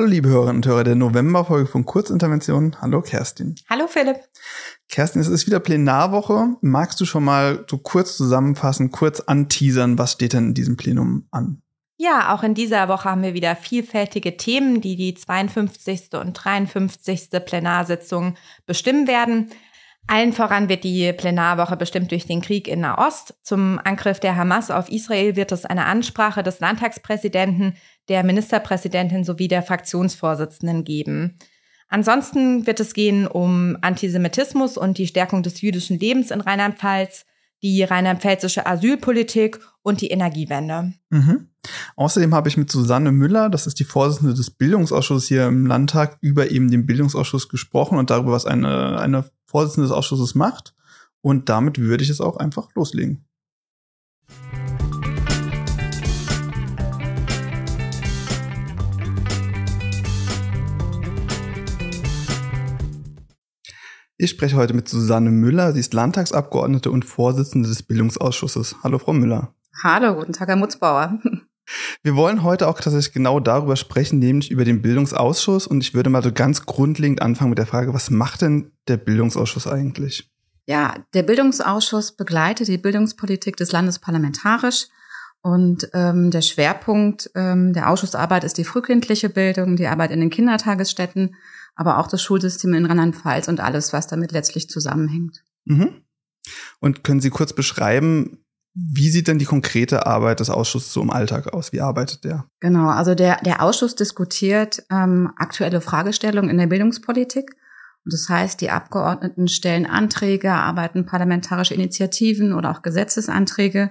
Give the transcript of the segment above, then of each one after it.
Hallo liebe Hörerinnen und Hörer der Novemberfolge von Kurzintervention. Hallo Kerstin. Hallo Philipp. Kerstin, es ist wieder Plenarwoche. Magst du schon mal so kurz zusammenfassen, kurz anteasern, was steht denn in diesem Plenum an? Ja, auch in dieser Woche haben wir wieder vielfältige Themen, die die 52. und 53. Plenarsitzung bestimmen werden. Allen voran wird die Plenarwoche bestimmt durch den Krieg in Nahost. Zum Angriff der Hamas auf Israel wird es eine Ansprache des Landtagspräsidenten, der Ministerpräsidentin sowie der Fraktionsvorsitzenden geben. Ansonsten wird es gehen um Antisemitismus und die Stärkung des jüdischen Lebens in Rheinland-Pfalz, die rheinland-pfälzische Asylpolitik und die Energiewende. Mhm. Außerdem habe ich mit Susanne Müller, das ist die Vorsitzende des Bildungsausschusses hier im Landtag, über eben den Bildungsausschuss gesprochen und darüber, was eine, eine Vorsitzende des Ausschusses macht. Und damit würde ich es auch einfach loslegen. Ich spreche heute mit Susanne Müller. Sie ist Landtagsabgeordnete und Vorsitzende des Bildungsausschusses. Hallo, Frau Müller. Hallo, guten Tag, Herr Mutzbauer. Wir wollen heute auch tatsächlich genau darüber sprechen, nämlich über den Bildungsausschuss. Und ich würde mal so ganz grundlegend anfangen mit der Frage, was macht denn der Bildungsausschuss eigentlich? Ja, der Bildungsausschuss begleitet die Bildungspolitik des Landes parlamentarisch. Und ähm, der Schwerpunkt ähm, der Ausschussarbeit ist die frühkindliche Bildung, die Arbeit in den Kindertagesstätten aber auch das Schulsystem in Rheinland-Pfalz und alles, was damit letztlich zusammenhängt. Mhm. Und können Sie kurz beschreiben, wie sieht denn die konkrete Arbeit des Ausschusses so im Alltag aus? Wie arbeitet der? Genau, also der, der Ausschuss diskutiert ähm, aktuelle Fragestellungen in der Bildungspolitik. Und das heißt, die Abgeordneten stellen Anträge, arbeiten parlamentarische Initiativen oder auch Gesetzesanträge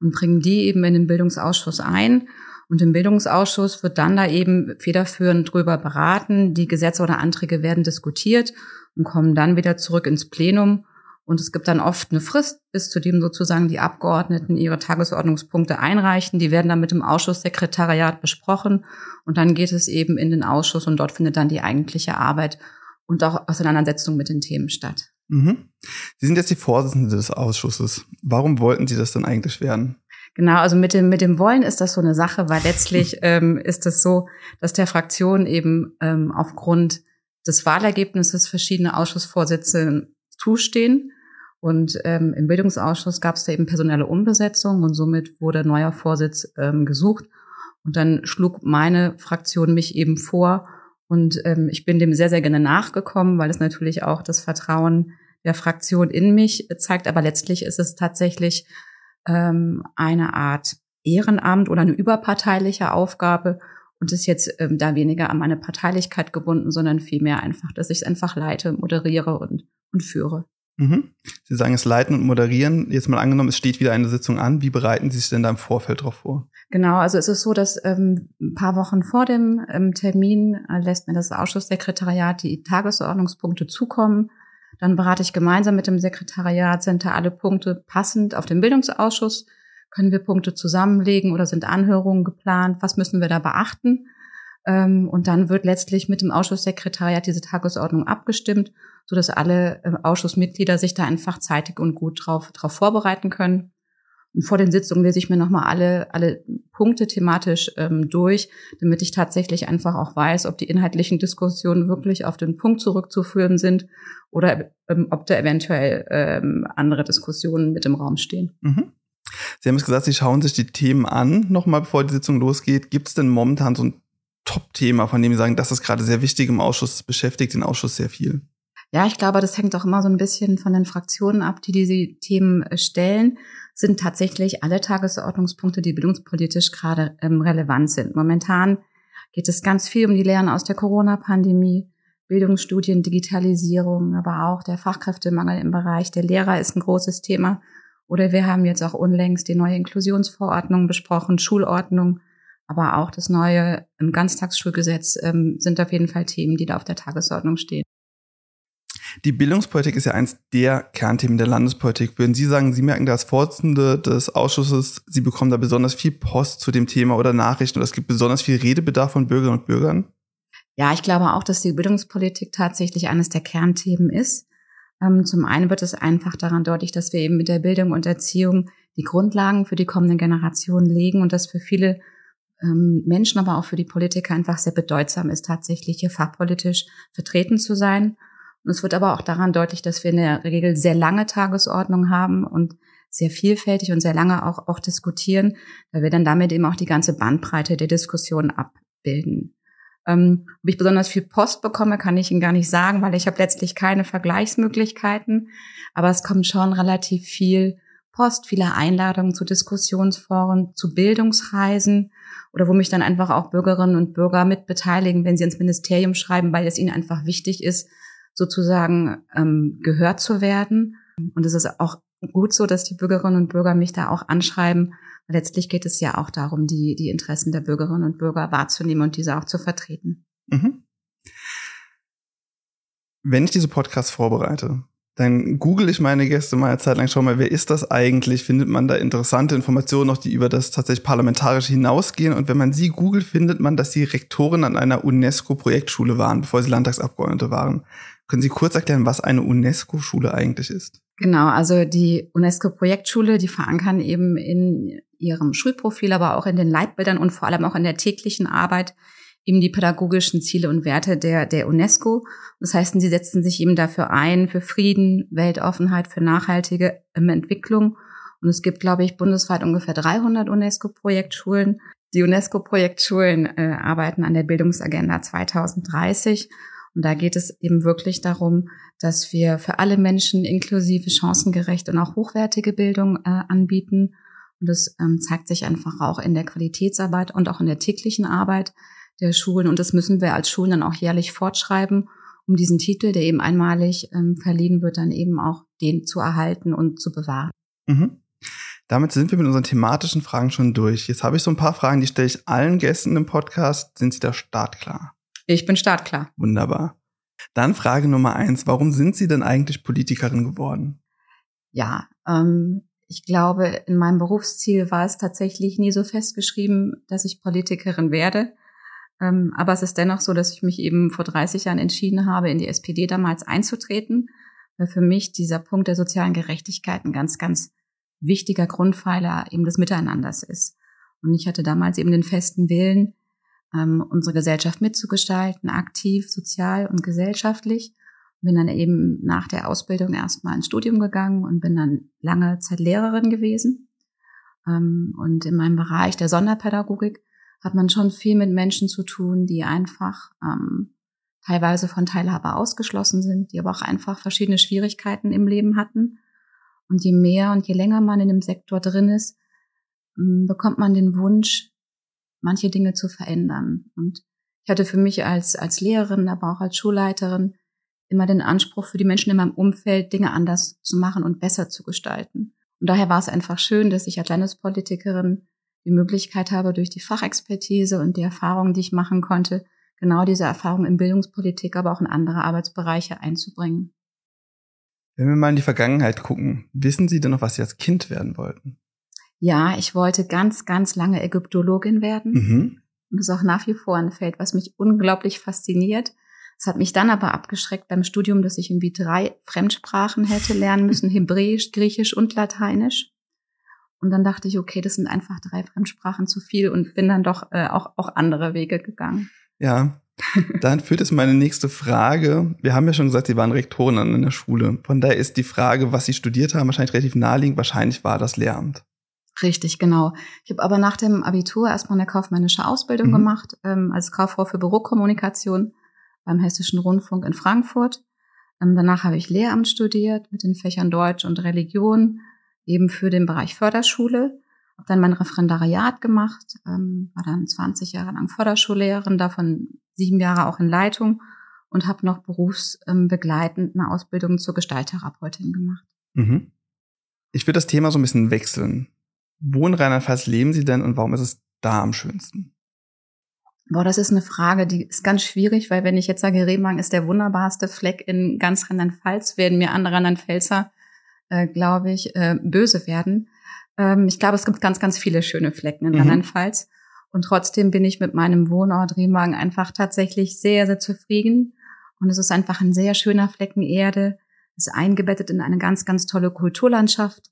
und bringen die eben in den Bildungsausschuss ein. Und im Bildungsausschuss wird dann da eben federführend drüber beraten. Die Gesetze oder Anträge werden diskutiert und kommen dann wieder zurück ins Plenum. Und es gibt dann oft eine Frist, bis zu dem sozusagen die Abgeordneten ihre Tagesordnungspunkte einreichen. Die werden dann mit dem Ausschusssekretariat besprochen. Und dann geht es eben in den Ausschuss und dort findet dann die eigentliche Arbeit und auch Auseinandersetzung mit den Themen statt. Mhm. Sie sind jetzt die Vorsitzende des Ausschusses. Warum wollten Sie das denn eigentlich werden? Genau, also mit dem, mit dem Wollen ist das so eine Sache, weil letztlich ähm, ist es so, dass der Fraktion eben ähm, aufgrund des Wahlergebnisses verschiedene Ausschussvorsitze zustehen. Und ähm, im Bildungsausschuss gab es da eben personelle Umbesetzung und somit wurde neuer Vorsitz ähm, gesucht. Und dann schlug meine Fraktion mich eben vor und ähm, ich bin dem sehr, sehr gerne nachgekommen, weil es natürlich auch das Vertrauen der Fraktion in mich zeigt. Aber letztlich ist es tatsächlich ähm, eine Art Ehrenamt oder eine überparteiliche Aufgabe und ist jetzt ähm, da weniger an meine Parteilichkeit gebunden, sondern vielmehr einfach, dass ich es einfach leite, moderiere und, und führe. Mhm. Sie sagen es leiten und moderieren. Jetzt mal angenommen, es steht wieder eine Sitzung an. Wie bereiten Sie sich denn da im Vorfeld darauf vor? Genau, also es ist so, dass ähm, ein paar Wochen vor dem ähm, Termin äh, lässt mir das Ausschusssekretariat die Tagesordnungspunkte zukommen. Dann berate ich gemeinsam mit dem Sekretariat, sind da alle Punkte passend auf den Bildungsausschuss? Können wir Punkte zusammenlegen oder sind Anhörungen geplant? Was müssen wir da beachten? Ähm, und dann wird letztlich mit dem Ausschusssekretariat diese Tagesordnung abgestimmt, so dass alle äh, Ausschussmitglieder sich da einfach zeitig und gut drauf, drauf vorbereiten können. Und vor den Sitzungen lese ich mir nochmal alle, alle Punkte thematisch ähm, durch, damit ich tatsächlich einfach auch weiß, ob die inhaltlichen Diskussionen wirklich auf den Punkt zurückzuführen sind oder ähm, ob da eventuell ähm, andere Diskussionen mit im Raum stehen. Mhm. Sie haben es gesagt, Sie schauen sich die Themen an, nochmal bevor die Sitzung losgeht. Gibt es denn momentan so ein Top-Thema, von dem Sie sagen, das ist gerade sehr wichtig im Ausschuss, beschäftigt den Ausschuss sehr viel? Ja, ich glaube, das hängt auch immer so ein bisschen von den Fraktionen ab, die diese Themen äh, stellen sind tatsächlich alle Tagesordnungspunkte, die bildungspolitisch gerade ähm, relevant sind. Momentan geht es ganz viel um die Lehren aus der Corona-Pandemie, Bildungsstudien, Digitalisierung, aber auch der Fachkräftemangel im Bereich der Lehrer ist ein großes Thema. Oder wir haben jetzt auch unlängst die neue Inklusionsverordnung besprochen, Schulordnung, aber auch das neue ähm, Ganztagsschulgesetz ähm, sind auf jeden Fall Themen, die da auf der Tagesordnung stehen. Die Bildungspolitik ist ja eins der Kernthemen der Landespolitik. Würden Sie sagen, Sie merken da als Vorsitzende des Ausschusses, Sie bekommen da besonders viel Post zu dem Thema oder Nachrichten oder es gibt besonders viel Redebedarf von Bürgerinnen und Bürgern? Ja, ich glaube auch, dass die Bildungspolitik tatsächlich eines der Kernthemen ist. Ähm, zum einen wird es einfach daran deutlich, dass wir eben mit der Bildung und Erziehung die Grundlagen für die kommenden Generationen legen und dass für viele ähm, Menschen, aber auch für die Politiker einfach sehr bedeutsam ist, tatsächlich hier fachpolitisch vertreten zu sein. Und es wird aber auch daran deutlich, dass wir in der Regel sehr lange Tagesordnung haben und sehr vielfältig und sehr lange auch, auch diskutieren, weil wir dann damit eben auch die ganze Bandbreite der Diskussion abbilden. Ähm, ob ich besonders viel Post bekomme, kann ich Ihnen gar nicht sagen, weil ich habe letztlich keine Vergleichsmöglichkeiten. Aber es kommt schon relativ viel Post, viele Einladungen zu Diskussionsforen, zu Bildungsreisen oder wo mich dann einfach auch Bürgerinnen und Bürger mit beteiligen, wenn sie ins Ministerium schreiben, weil es ihnen einfach wichtig ist, sozusagen ähm, gehört zu werden. Und es ist auch gut so, dass die Bürgerinnen und Bürger mich da auch anschreiben. Letztlich geht es ja auch darum, die, die Interessen der Bürgerinnen und Bürger wahrzunehmen und diese auch zu vertreten. Mhm. Wenn ich diese Podcasts vorbereite, dann google ich meine Gäste mal eine Zeit lang, schau mal, wer ist das eigentlich? Findet man da interessante Informationen noch, die über das tatsächlich Parlamentarische hinausgehen? Und wenn man sie googelt, findet man, dass sie Rektorin an einer UNESCO-Projektschule waren, bevor sie Landtagsabgeordnete waren. Können Sie kurz erklären, was eine UNESCO-Schule eigentlich ist? Genau, also die UNESCO-Projektschule, die verankern eben in ihrem Schulprofil, aber auch in den Leitbildern und vor allem auch in der täglichen Arbeit eben die pädagogischen Ziele und Werte der, der UNESCO. Das heißt, sie setzen sich eben dafür ein, für Frieden, Weltoffenheit, für nachhaltige ähm, Entwicklung. Und es gibt, glaube ich, bundesweit ungefähr 300 UNESCO-Projektschulen. Die UNESCO-Projektschulen äh, arbeiten an der Bildungsagenda 2030. Und da geht es eben wirklich darum, dass wir für alle Menschen inklusive, chancengerecht und auch hochwertige Bildung äh, anbieten. Und das ähm, zeigt sich einfach auch in der Qualitätsarbeit und auch in der täglichen Arbeit der Schulen. Und das müssen wir als Schulen dann auch jährlich fortschreiben, um diesen Titel, der eben einmalig ähm, verliehen wird, dann eben auch den zu erhalten und zu bewahren. Mhm. Damit sind wir mit unseren thematischen Fragen schon durch. Jetzt habe ich so ein paar Fragen, die stelle ich allen Gästen im Podcast. Sind Sie da startklar? Ich bin startklar. Wunderbar. Dann Frage Nummer eins. Warum sind Sie denn eigentlich Politikerin geworden? Ja, ähm, ich glaube, in meinem Berufsziel war es tatsächlich nie so festgeschrieben, dass ich Politikerin werde. Ähm, aber es ist dennoch so, dass ich mich eben vor 30 Jahren entschieden habe, in die SPD damals einzutreten, weil für mich dieser Punkt der sozialen Gerechtigkeit ein ganz, ganz wichtiger Grundpfeiler eben des Miteinanders ist. Und ich hatte damals eben den festen Willen, ähm, unsere Gesellschaft mitzugestalten, aktiv, sozial und gesellschaftlich. Bin dann eben nach der Ausbildung erstmal ins Studium gegangen und bin dann lange Zeit Lehrerin gewesen. Ähm, und in meinem Bereich der Sonderpädagogik hat man schon viel mit Menschen zu tun, die einfach ähm, teilweise von Teilhabe ausgeschlossen sind, die aber auch einfach verschiedene Schwierigkeiten im Leben hatten. Und je mehr und je länger man in dem Sektor drin ist, ähm, bekommt man den Wunsch, manche Dinge zu verändern. Und ich hatte für mich als, als Lehrerin, aber auch als Schulleiterin immer den Anspruch für die Menschen in meinem Umfeld, Dinge anders zu machen und besser zu gestalten. Und daher war es einfach schön, dass ich als Landespolitikerin die Möglichkeit habe, durch die Fachexpertise und die Erfahrungen, die ich machen konnte, genau diese Erfahrung in Bildungspolitik, aber auch in andere Arbeitsbereiche einzubringen. Wenn wir mal in die Vergangenheit gucken, wissen Sie denn noch, was Sie als Kind werden wollten? Ja, ich wollte ganz, ganz lange Ägyptologin werden. Mhm. Und das ist auch nach wie vor ein Feld, was mich unglaublich fasziniert. Es hat mich dann aber abgeschreckt beim Studium, dass ich irgendwie drei Fremdsprachen hätte lernen müssen, Hebräisch, Griechisch und Lateinisch. Und dann dachte ich, okay, das sind einfach drei Fremdsprachen zu viel und bin dann doch äh, auch, auch andere Wege gegangen. Ja, dann führt es meine nächste Frage. Wir haben ja schon gesagt, Sie waren Rektorin an einer Schule. Von daher ist die Frage, was Sie studiert haben, wahrscheinlich relativ naheliegend. Wahrscheinlich war das Lehramt. Richtig, genau. Ich habe aber nach dem Abitur erstmal eine kaufmännische Ausbildung mhm. gemacht, ähm, als Kauffrau für Bürokommunikation beim Hessischen Rundfunk in Frankfurt. Ähm, danach habe ich Lehramt studiert mit den Fächern Deutsch und Religion, eben für den Bereich Förderschule. Habe dann mein Referendariat gemacht, ähm, war dann 20 Jahre lang Förderschullehrerin, davon sieben Jahre auch in Leitung und habe noch berufsbegleitend eine Ausbildung zur Gestalttherapeutin gemacht. Mhm. Ich würde das Thema so ein bisschen wechseln. Wo in Rheinland-Pfalz leben Sie denn und warum ist es da am schönsten? Boah, das ist eine Frage, die ist ganz schwierig, weil wenn ich jetzt sage, Remagen ist der wunderbarste Fleck in ganz Rheinland-Pfalz, werden mir andere Rheinland-Pfälzer, äh, glaube ich, äh, böse werden. Ähm, ich glaube, es gibt ganz, ganz viele schöne Flecken in mhm. Rheinland-Pfalz. Und trotzdem bin ich mit meinem Wohnort Remagen einfach tatsächlich sehr, sehr zufrieden. Und es ist einfach ein sehr schöner Flecken Erde. Es ist eingebettet in eine ganz, ganz tolle Kulturlandschaft.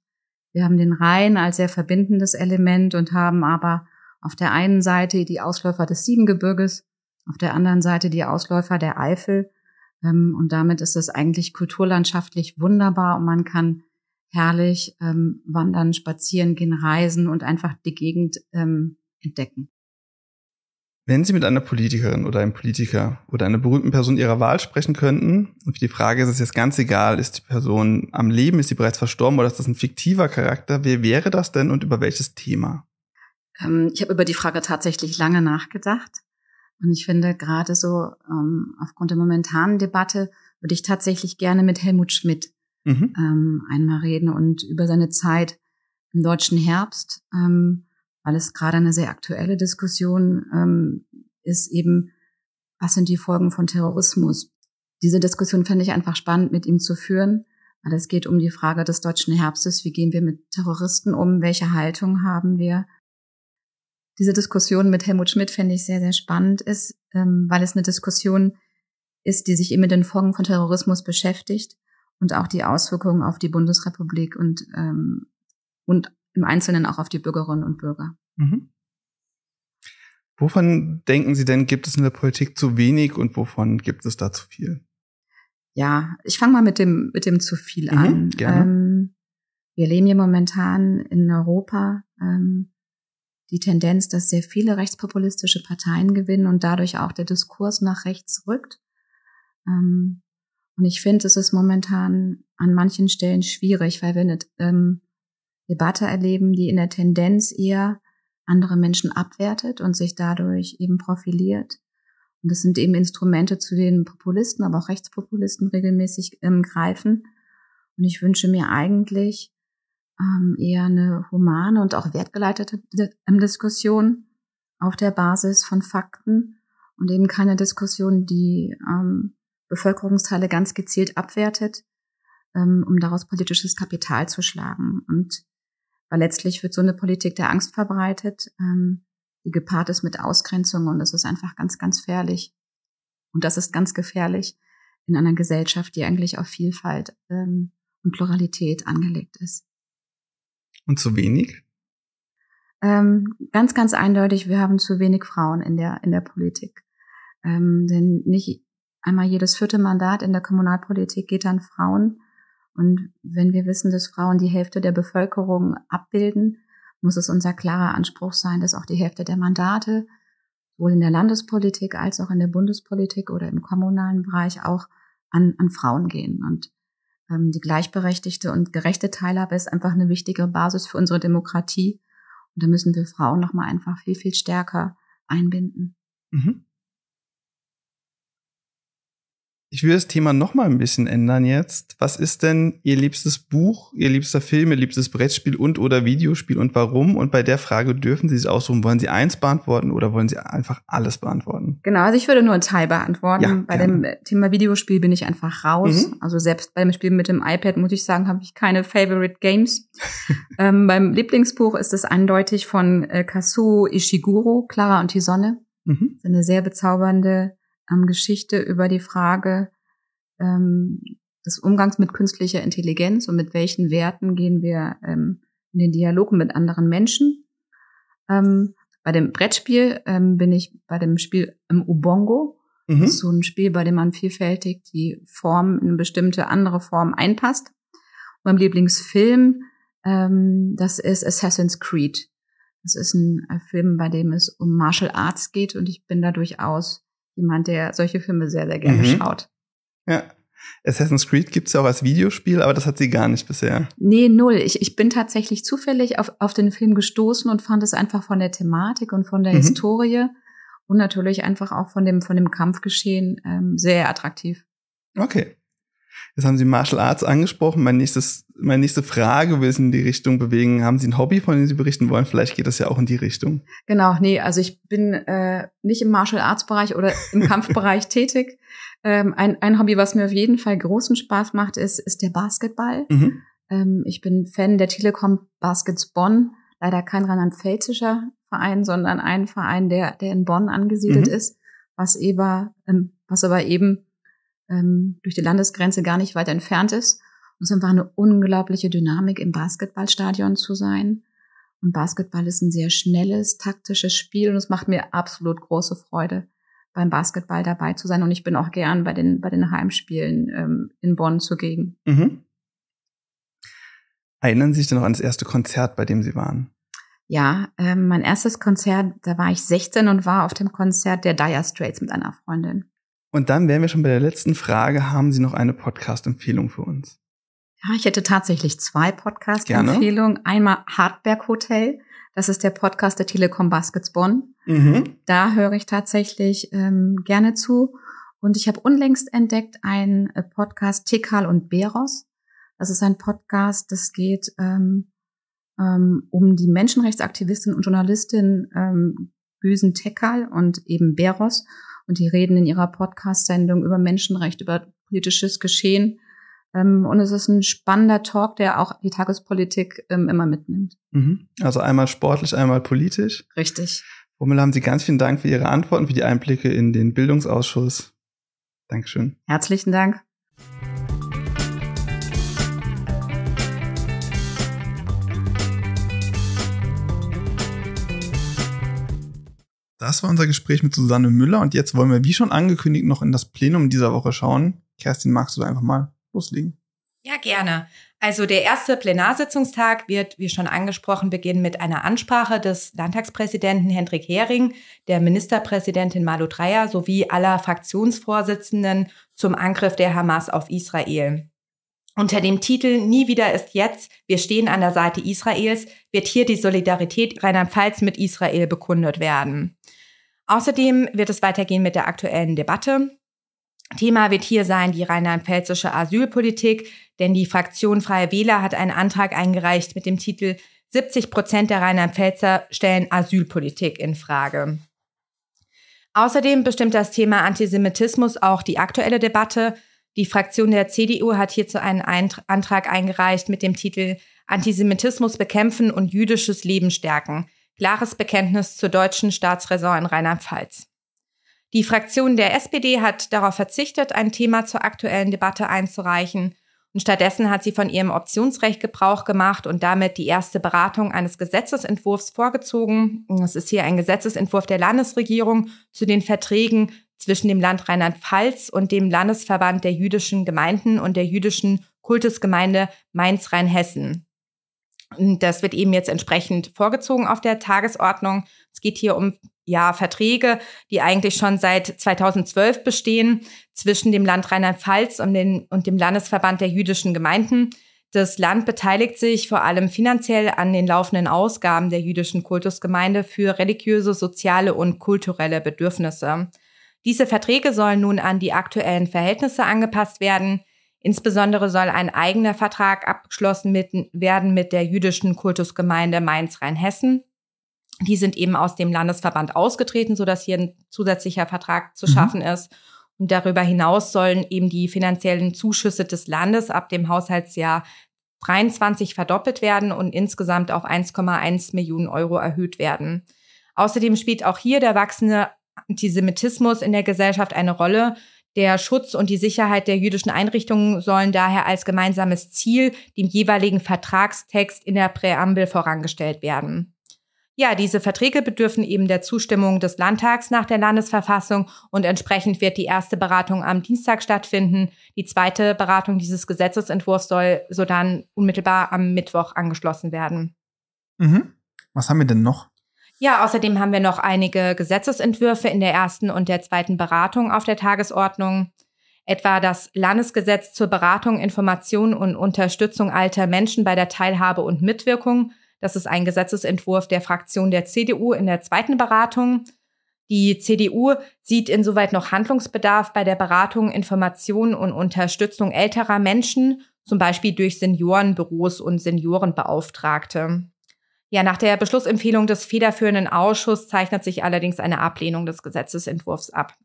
Wir haben den Rhein als sehr verbindendes Element und haben aber Auf der einen Seite die Ausläufer des Siebengebirges, auf der anderen Seite die Ausläufer der Eifel. Ähm, und damit ist es eigentlich kulturlandschaftlich wunderbar und man kann herrlich ähm, wandern, spazieren gehen, reisen und einfach die Gegend ähm, entdecken. Wenn Sie mit einer Politikerin oder einem Politiker oder einer berühmten Person Ihrer Wahl sprechen könnten, und die Frage ist es jetzt ganz egal, ist die Person am Leben, ist sie bereits verstorben oder ist das ein fiktiver Charakter, wer wäre das denn und über welches Thema? Ähm, ich habe über die Frage tatsächlich lange nachgedacht. Und ich finde gerade so ähm, aufgrund der momentanen Debatte würde ich tatsächlich gerne mit Helmut Schmidt mhm. ähm, einmal reden und über seine Zeit im deutschen Herbst. Ähm, weil es gerade eine sehr aktuelle Diskussion ähm, ist, eben, was sind die Folgen von Terrorismus? Diese Diskussion fände ich einfach spannend, mit ihm zu führen, weil es geht um die Frage des deutschen Herbstes. Wie gehen wir mit Terroristen um? Welche Haltung haben wir? Diese Diskussion mit Helmut Schmidt fände ich sehr, sehr spannend, ist, ähm, weil es eine Diskussion ist, die sich eben mit den Folgen von Terrorismus beschäftigt und auch die Auswirkungen auf die Bundesrepublik und, ähm, und im Einzelnen auch auf die Bürgerinnen und Bürger. Mhm. Wovon denken Sie denn, gibt es in der Politik zu wenig und wovon gibt es da zu viel? Ja, ich fange mal mit dem, mit dem zu viel mhm, an. Gerne. Ähm, wir leben ja momentan in Europa ähm, die Tendenz, dass sehr viele rechtspopulistische Parteien gewinnen und dadurch auch der Diskurs nach rechts rückt. Ähm, und ich finde, es ist momentan an manchen Stellen schwierig, weil wir nicht, ähm, Debatte erleben, die in der Tendenz eher andere Menschen abwertet und sich dadurch eben profiliert. Und das sind eben Instrumente, zu denen Populisten, aber auch Rechtspopulisten regelmäßig ähm, greifen. Und ich wünsche mir eigentlich ähm, eher eine humane und auch wertgeleitete ähm, Diskussion auf der Basis von Fakten und eben keine Diskussion, die ähm, Bevölkerungsteile ganz gezielt abwertet, ähm, um daraus politisches Kapital zu schlagen. Und weil letztlich wird so eine Politik der Angst verbreitet, ähm, die gepaart ist mit Ausgrenzung und das ist einfach ganz, ganz gefährlich. Und das ist ganz gefährlich in einer Gesellschaft, die eigentlich auf Vielfalt ähm, und Pluralität angelegt ist. Und zu wenig? Ähm, ganz, ganz eindeutig, wir haben zu wenig Frauen in der, in der Politik. Ähm, denn nicht einmal jedes vierte Mandat in der Kommunalpolitik geht an Frauen. Und wenn wir wissen, dass Frauen die Hälfte der Bevölkerung abbilden, muss es unser klarer Anspruch sein, dass auch die Hälfte der Mandate, sowohl in der Landespolitik als auch in der Bundespolitik oder im kommunalen Bereich auch an, an Frauen gehen. Und ähm, die gleichberechtigte und gerechte Teilhabe ist einfach eine wichtige Basis für unsere Demokratie. Und da müssen wir Frauen nochmal einfach viel, viel stärker einbinden. Mhm. Ich will das Thema noch mal ein bisschen ändern jetzt. Was ist denn Ihr liebstes Buch, Ihr liebster Film, Ihr liebstes Brettspiel und oder Videospiel und warum? Und bei der Frage dürfen Sie sich aussuchen, wollen Sie eins beantworten oder wollen Sie einfach alles beantworten? Genau, also ich würde nur einen Teil beantworten. Ja, bei gerne. dem Thema Videospiel bin ich einfach raus. Mhm. Also selbst beim Spiel mit dem iPad muss ich sagen, habe ich keine Favorite Games. ähm, beim Lieblingsbuch ist es eindeutig von äh, Kazuo Ishiguro, Clara und die Sonne. Mhm. Eine sehr bezaubernde ähm, Geschichte über die Frage ähm, des Umgangs mit künstlicher Intelligenz und mit welchen Werten gehen wir ähm, in den Dialog mit anderen Menschen. Ähm, bei dem Brettspiel ähm, bin ich bei dem Spiel im Ubongo. Mhm. Das ist so ein Spiel, bei dem man vielfältig die Form in eine bestimmte andere Form einpasst. Und mein Lieblingsfilm, ähm, das ist Assassin's Creed. Das ist ein Film, bei dem es um Martial Arts geht und ich bin da durchaus jemand, der solche Filme sehr, sehr gerne mhm. schaut. Ja. Assassin's Creed gibt's ja auch als Videospiel, aber das hat sie gar nicht bisher. Nee, null. Ich, ich bin tatsächlich zufällig auf, auf den Film gestoßen und fand es einfach von der Thematik und von der mhm. Historie und natürlich einfach auch von dem, von dem Kampfgeschehen ähm, sehr attraktiv. Okay. Jetzt haben Sie Martial Arts angesprochen. Mein nächstes, meine nächste Frage will Sie in die Richtung bewegen. Haben Sie ein Hobby, von dem Sie berichten wollen? Vielleicht geht das ja auch in die Richtung. Genau, nee, also ich bin äh, nicht im Martial Arts Bereich oder im Kampfbereich tätig. Ähm, ein, ein Hobby, was mir auf jeden Fall großen Spaß macht, ist, ist der Basketball. Mhm. Ähm, ich bin Fan der Telekom Baskets Bonn. Leider kein rheinland-pfälzischer Verein, sondern ein Verein, der, der in Bonn angesiedelt mhm. ist, was, eben, ähm, was aber eben ähm, durch die Landesgrenze gar nicht weit entfernt ist. Und es einfach eine unglaubliche Dynamik im Basketballstadion zu sein. Und Basketball ist ein sehr schnelles, taktisches Spiel und es macht mir absolut große Freude, beim Basketball dabei zu sein. Und ich bin auch gern bei den, bei den Heimspielen ähm, in Bonn zugegen. Mhm. Erinnern Sie sich denn noch an das erste Konzert, bei dem Sie waren? Ja, ähm, mein erstes Konzert, da war ich 16 und war auf dem Konzert der Dire Straits mit einer Freundin. Und dann wären wir schon bei der letzten Frage. Haben Sie noch eine Podcast-Empfehlung für uns? Ja, ich hätte tatsächlich zwei Podcast-Empfehlungen. Einmal Hartberg Hotel. Das ist der Podcast der Telekom Baskets Bonn. Mhm. Da höre ich tatsächlich ähm, gerne zu. Und ich habe unlängst entdeckt einen äh, Podcast Tikal und Beros. Das ist ein Podcast, das geht ähm, ähm, um die Menschenrechtsaktivistin und Journalistin ähm, Büsen Tekal und eben Beros. Und die reden in ihrer Podcast-Sendung über Menschenrecht, über politisches Geschehen ähm, und es ist ein spannender Talk, der auch die Tagespolitik ähm, immer mitnimmt. Mhm. Also einmal sportlich, einmal politisch. Richtig. Womit haben Sie ganz vielen Dank für Ihre Antworten, für die Einblicke in den Bildungsausschuss. Dankeschön. Herzlichen Dank. Das war unser Gespräch mit Susanne Müller und jetzt wollen wir, wie schon angekündigt, noch in das Plenum dieser Woche schauen. Kerstin, magst du einfach mal loslegen? Ja, gerne. Also der erste Plenarsitzungstag wird, wie schon angesprochen, beginnen mit einer Ansprache des Landtagspräsidenten Hendrik Hering, der Ministerpräsidentin Malu Dreyer sowie aller Fraktionsvorsitzenden zum Angriff der Hamas auf Israel. Unter dem Titel Nie wieder ist jetzt, wir stehen an der Seite Israels, wird hier die Solidarität Rheinland-Pfalz mit Israel bekundet werden. Außerdem wird es weitergehen mit der aktuellen Debatte. Thema wird hier sein die rheinland-pfälzische Asylpolitik, denn die Fraktion Freie Wähler hat einen Antrag eingereicht mit dem Titel 70 Prozent der Rheinland-Pfälzer stellen Asylpolitik in Frage. Außerdem bestimmt das Thema Antisemitismus auch die aktuelle Debatte. Die Fraktion der CDU hat hierzu einen Antrag eingereicht mit dem Titel Antisemitismus bekämpfen und jüdisches Leben stärken. Klares Bekenntnis zur deutschen Staatsräson in Rheinland-Pfalz. Die Fraktion der SPD hat darauf verzichtet, ein Thema zur aktuellen Debatte einzureichen. Und stattdessen hat sie von ihrem Optionsrecht Gebrauch gemacht und damit die erste Beratung eines Gesetzesentwurfs vorgezogen. Das ist hier ein Gesetzesentwurf der Landesregierung zu den Verträgen zwischen dem Land Rheinland-Pfalz und dem Landesverband der jüdischen Gemeinden und der jüdischen Kultusgemeinde Mainz-Rheinhessen. Das wird eben jetzt entsprechend vorgezogen auf der Tagesordnung. Es geht hier um ja, Verträge, die eigentlich schon seit 2012 bestehen zwischen dem Land Rheinland-Pfalz und, und dem Landesverband der jüdischen Gemeinden. Das Land beteiligt sich vor allem finanziell an den laufenden Ausgaben der jüdischen Kultusgemeinde für religiöse, soziale und kulturelle Bedürfnisse. Diese Verträge sollen nun an die aktuellen Verhältnisse angepasst werden. Insbesondere soll ein eigener Vertrag abgeschlossen mit, werden mit der jüdischen Kultusgemeinde Mainz-Rheinhessen. Die sind eben aus dem Landesverband ausgetreten, sodass hier ein zusätzlicher Vertrag zu mhm. schaffen ist. Und darüber hinaus sollen eben die finanziellen Zuschüsse des Landes ab dem Haushaltsjahr 23 verdoppelt werden und insgesamt auf 1,1 Millionen Euro erhöht werden. Außerdem spielt auch hier der wachsende Antisemitismus in der Gesellschaft eine Rolle. Der Schutz und die Sicherheit der jüdischen Einrichtungen sollen daher als gemeinsames Ziel dem jeweiligen Vertragstext in der Präambel vorangestellt werden. Ja, diese Verträge bedürfen eben der Zustimmung des Landtags nach der Landesverfassung und entsprechend wird die erste Beratung am Dienstag stattfinden. Die zweite Beratung dieses Gesetzesentwurfs soll so dann unmittelbar am Mittwoch angeschlossen werden. Mhm. Was haben wir denn noch? Ja, außerdem haben wir noch einige Gesetzesentwürfe in der ersten und der zweiten Beratung auf der Tagesordnung. Etwa das Landesgesetz zur Beratung, Information und Unterstützung alter Menschen bei der Teilhabe und Mitwirkung das ist ein Gesetzesentwurf der Fraktion der CDU in der zweiten Beratung. Die CDU sieht insoweit noch Handlungsbedarf bei der Beratung, Information und Unterstützung älterer Menschen, zum Beispiel durch Seniorenbüros und Seniorenbeauftragte. Ja, nach der Beschlussempfehlung des federführenden Ausschusses zeichnet sich allerdings eine Ablehnung des Gesetzesentwurfs ab.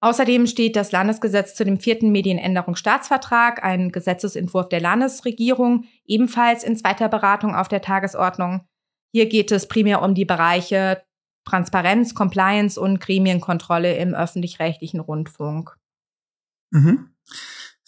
Außerdem steht das Landesgesetz zu dem vierten Medienänderungsstaatsvertrag, ein Gesetzesentwurf der Landesregierung, ebenfalls in zweiter Beratung auf der Tagesordnung. Hier geht es primär um die Bereiche Transparenz, Compliance und Gremienkontrolle im öffentlich-rechtlichen Rundfunk. Mhm.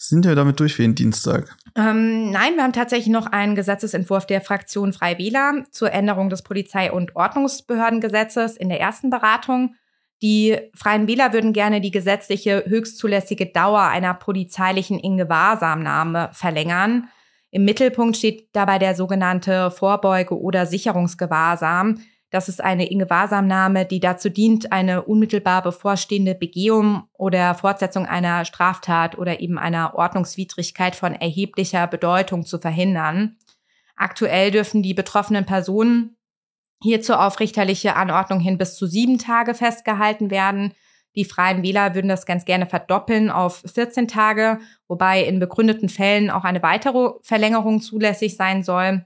Sind wir damit durch für den Dienstag? Ähm, nein, wir haben tatsächlich noch einen Gesetzesentwurf der Fraktion Freie Wähler zur Änderung des Polizei- und Ordnungsbehördengesetzes in der ersten Beratung. Die Freien Wähler würden gerne die gesetzliche höchstzulässige Dauer einer polizeilichen Ingewahrsamnahme verlängern. Im Mittelpunkt steht dabei der sogenannte Vorbeuge- oder Sicherungsgewahrsam. Das ist eine Ingewahrsamnahme, die dazu dient, eine unmittelbar bevorstehende Begehung oder Fortsetzung einer Straftat oder eben einer Ordnungswidrigkeit von erheblicher Bedeutung zu verhindern. Aktuell dürfen die betroffenen Personen hierzu auf richterliche Anordnung hin bis zu sieben Tage festgehalten werden. Die Freien Wähler würden das ganz gerne verdoppeln auf 14 Tage, wobei in begründeten Fällen auch eine weitere Verlängerung zulässig sein soll.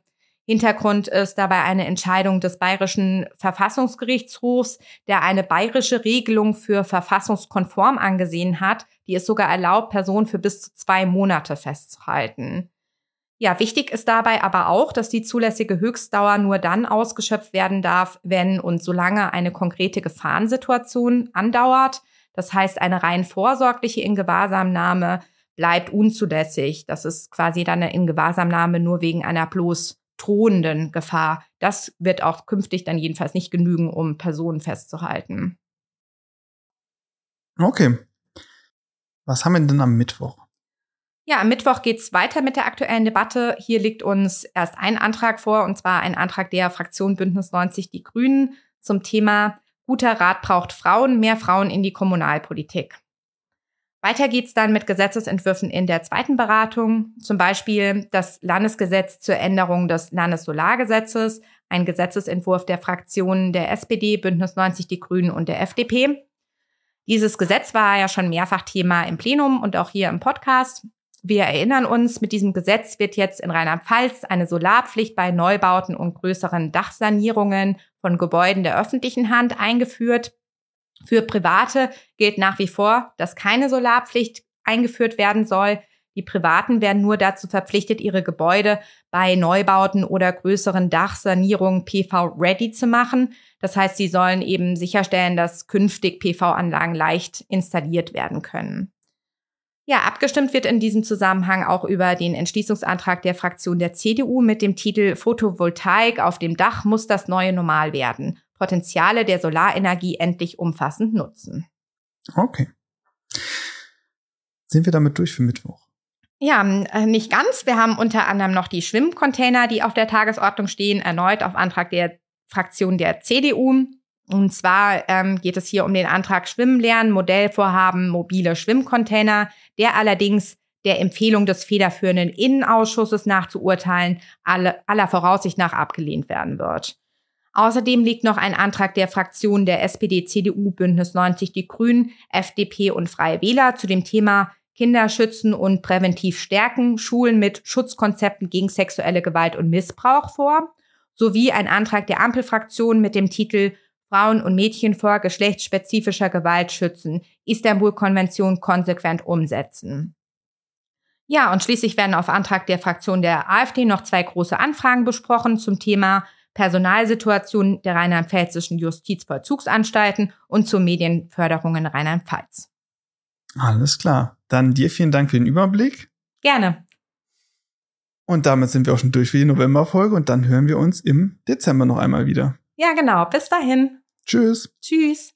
Hintergrund ist dabei eine Entscheidung des Bayerischen Verfassungsgerichtshofs, der eine bayerische Regelung für verfassungskonform angesehen hat, die es sogar erlaubt, Personen für bis zu zwei Monate festzuhalten. Ja, wichtig ist dabei aber auch, dass die zulässige Höchstdauer nur dann ausgeschöpft werden darf, wenn und solange eine konkrete Gefahrensituation andauert. Das heißt, eine rein vorsorgliche Ingewahrsamnahme bleibt unzulässig. Das ist quasi dann eine Ingewahrsamnahme nur wegen einer bloß drohenden Gefahr. Das wird auch künftig dann jedenfalls nicht genügen, um Personen festzuhalten. Okay. Was haben wir denn am Mittwoch? Ja, am Mittwoch geht's weiter mit der aktuellen Debatte. Hier liegt uns erst ein Antrag vor, und zwar ein Antrag der Fraktion Bündnis 90 Die Grünen zum Thema Guter Rat braucht Frauen, mehr Frauen in die Kommunalpolitik. Weiter geht's dann mit Gesetzesentwürfen in der zweiten Beratung, zum Beispiel das Landesgesetz zur Änderung des Landessolargesetzes, ein Gesetzesentwurf der Fraktionen der SPD, Bündnis 90 Die Grünen und der FDP. Dieses Gesetz war ja schon mehrfach Thema im Plenum und auch hier im Podcast. Wir erinnern uns, mit diesem Gesetz wird jetzt in Rheinland-Pfalz eine Solarpflicht bei Neubauten und größeren Dachsanierungen von Gebäuden der öffentlichen Hand eingeführt. Für Private gilt nach wie vor, dass keine Solarpflicht eingeführt werden soll. Die Privaten werden nur dazu verpflichtet, ihre Gebäude bei Neubauten oder größeren Dachsanierungen PV-ready zu machen. Das heißt, sie sollen eben sicherstellen, dass künftig PV-Anlagen leicht installiert werden können. Ja, abgestimmt wird in diesem Zusammenhang auch über den Entschließungsantrag der Fraktion der CDU mit dem Titel Photovoltaik auf dem Dach muss das neue Normal werden. Potenziale der Solarenergie endlich umfassend nutzen. Okay. Sind wir damit durch für Mittwoch? Ja, äh, nicht ganz. Wir haben unter anderem noch die Schwimmcontainer, die auf der Tagesordnung stehen, erneut auf Antrag der Fraktion der CDU. Und zwar ähm, geht es hier um den Antrag Schwimmen lernen, Modellvorhaben, mobile Schwimmcontainer, der allerdings der Empfehlung des federführenden Innenausschusses nach zu urteilen, alle, aller Voraussicht nach abgelehnt werden wird. Außerdem liegt noch ein Antrag der Fraktionen der SPD, CDU, Bündnis 90 Die Grünen, FDP und Freie Wähler zu dem Thema Kinder schützen und präventiv stärken, Schulen mit Schutzkonzepten gegen sexuelle Gewalt und Missbrauch vor, sowie ein Antrag der Ampelfraktion mit dem Titel Frauen und Mädchen vor geschlechtsspezifischer Gewalt schützen, Istanbul-Konvention konsequent umsetzen. Ja, und schließlich werden auf Antrag der Fraktion der AfD noch zwei große Anfragen besprochen zum Thema Personalsituation der rheinland-pfälzischen Justizvollzugsanstalten und zur Medienförderung in Rheinland-Pfalz. Alles klar. Dann dir vielen Dank für den Überblick. Gerne. Und damit sind wir auch schon durch für die Novemberfolge und dann hören wir uns im Dezember noch einmal wieder. Ja, genau. Bis dahin. Tschüss. Tschüss.